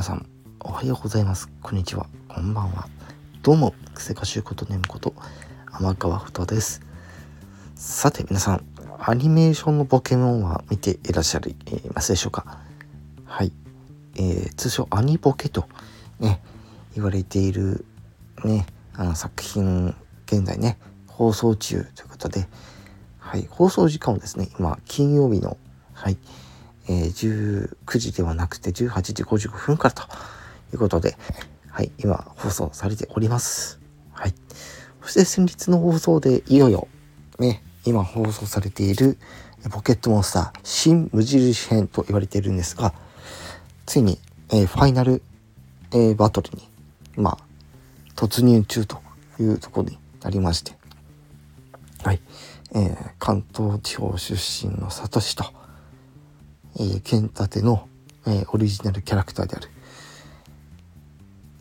皆さんおはようございます。こんにちは。こんばんは。どうも癖かしゅうことねむこと天川ふとです。さて皆さんアニメーションのポケモンは見ていらっしゃいますでしょうか？はい、えー、通称アニポケとね言われているねあの作品現在ね放送中ということではい。放送時間をですね今金曜日のはい。えー、19時ではなくて18時55分からということで、はい、今放送されております。はい。そして先日の放送でいよいよ、ね、今放送されているポケットモンスター新無印編と言われているんですが、ついに、えー、ファイナル、えー、バトルに、まあ、突入中というところになりまして、はい。えー、関東地方出身のサトシと、えー、剣立ての、えー、オリジナルキャラクターである、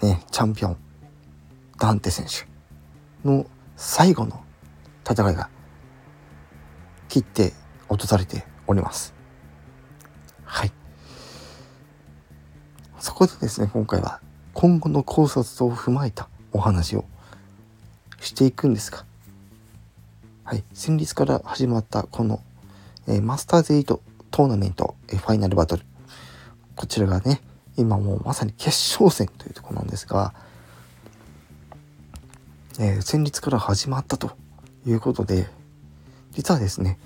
ね、チャンピオン、ダンテ選手の最後の戦いが切って落とされております。はい。そこでですね、今回は今後の考察を踏まえたお話をしていくんですが、はい、先日から始まったこの、えー、マスターズ8トーナメント、えファイナルバトル。こちらがね、今もうまさに決勝戦というとこなんですが、えー、先日から始まったということで、実はですね、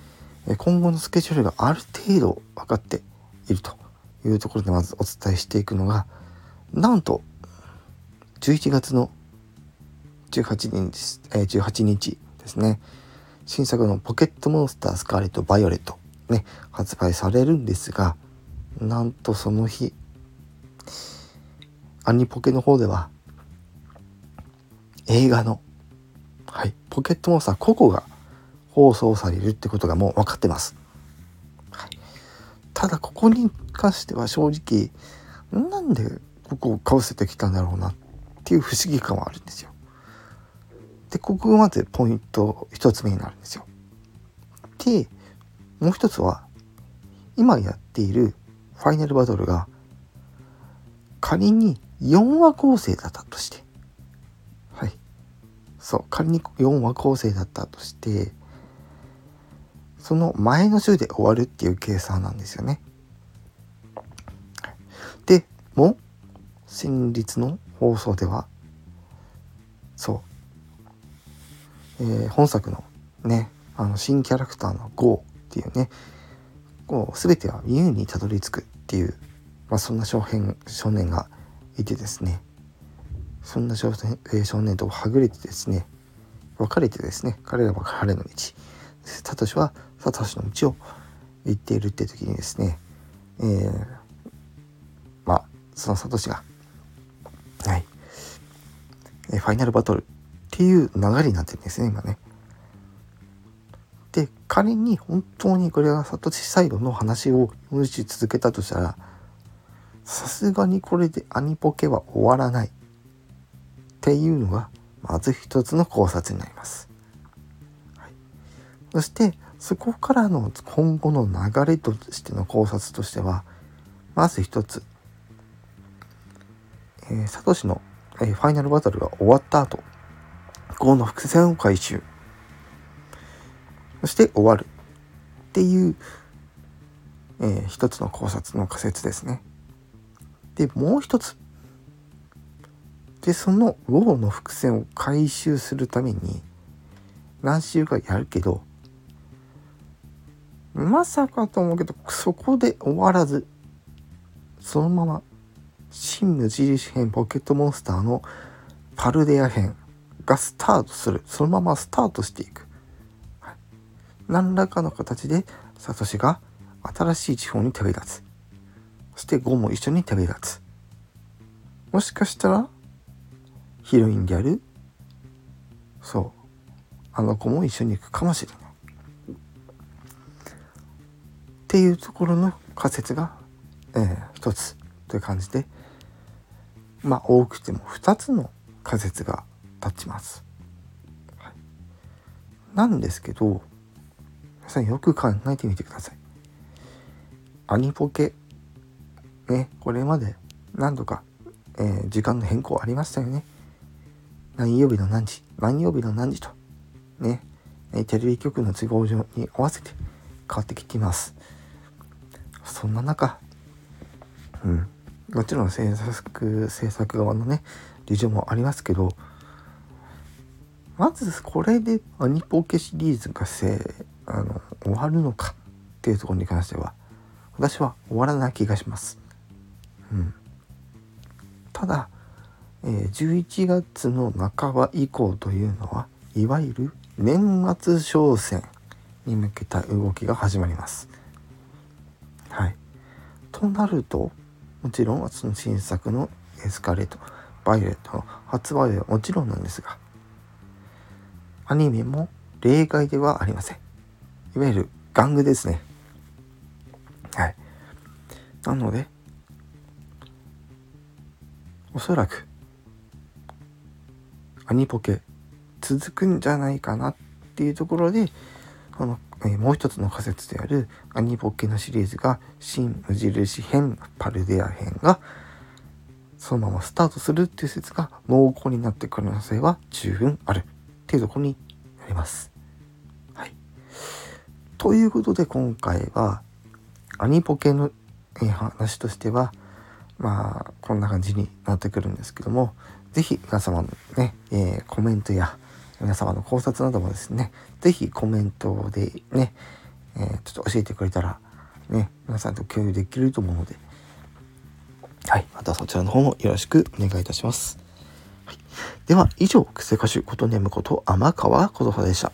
今後のスケジュールがある程度分かっているというところでまずお伝えしていくのが、なんと、11月の18日えー、18日ですね、新作のポケットモンスタースカーレット・バイオレット。ね、発売されるんですが、なんとその日、アニポケの方では、映画の、はい、ポケットモンスター個々が放送されるってことがもう分かってます。はい、ただ、ここに関しては正直、なんでここをかぶせてきたんだろうなっていう不思議感はあるんですよ。で、ここがまずポイント一つ目になるんですよ。で、もう一つは今やっているファイナルバトルが仮に4話構成だったとしてはい。そう仮に4話構成だったとしてその前の週で終わるっていう計算なんですよね。でも先日の放送ではそう、えー、本作のねあの新キャラクターの GO っていうねこう全ては優にたどり着くっていう、まあ、そんな少年少年がいてですね。そんな少年少年とはぐれてですね別れてですね彼らは彼の道。サトシはサトシの道を行っているって時にですね、えー、まあそのサトシがはい。ファイナルバトルっていう流れになってるんですね今ね。で仮に本当にこれがサトシサイドの話を無視続けたとしたらさすがにこれでアニポケは終わらない。っていうのがまず一つの考察になります。はい、そしてそこからの今後の流れとしての考察としてはまず一つ、えー、サトシの、えー、ファイナルバトルが終わった後この伏線を回収。そして終わるっていう、えー、一つの考察の仮説ですね。でもう一つ。でそのウォーの伏線を回収するために何週かやるけどまさかと思うけどそこで終わらずそのまま新無印編ポケットモンスターのパルデア編がスタートする。そのままスタートしていく。何らかの形でサトシが新しい地方に旅立つ。そしてゴも一緒に旅立つ。もしかしたらヒロインであるそう。あの子も一緒に行くかもしれない。っていうところの仮説が、えー、一つ。という感じで。まあ多くても2つの仮説が立ちます。はい、なんですけどさんよく考えてみてください。アニポケ、ね、これまで何度か、えー、時間の変更ありましたよね。何曜日の何時、何曜日の何時と、ね、テレビ局の都合上に合わせて変わってきています。そんな中、うん、もちろん制作、制作側のね、事情もありますけど、まずこれでアニポケシリーズがせあの終わるのかっていうところに関しては私は終わらない気がします。うん、ただ、えー、11月の半ば以降というのはいわゆる年末商戦に向けた動きが始まります。はい、となるともちろんその新作のエスカレートバイオレットの発売はもちろんなんですがアニメも例外ではありません。いわゆる玩具ですね。はい。なので、おそらく、アニポケ続くんじゃないかなっていうところで、この、えー、もう一つの仮説であるアニポケのシリーズが新無印編、パルデア編がそのままスタートするっていう説が濃厚になってくる可能性は十分あるっていうとこになります。ということで今回はアニポケの話としてはまあこんな感じになってくるんですけども是非皆様のね、えー、コメントや皆様の考察などもですね是非コメントでね、えー、ちょっと教えてくれたらね皆さんと共有できると思うのではいまたそちらの方もよろしくお願いいたします。はい、では以上癖歌手ことネムこと天川琴葉でした。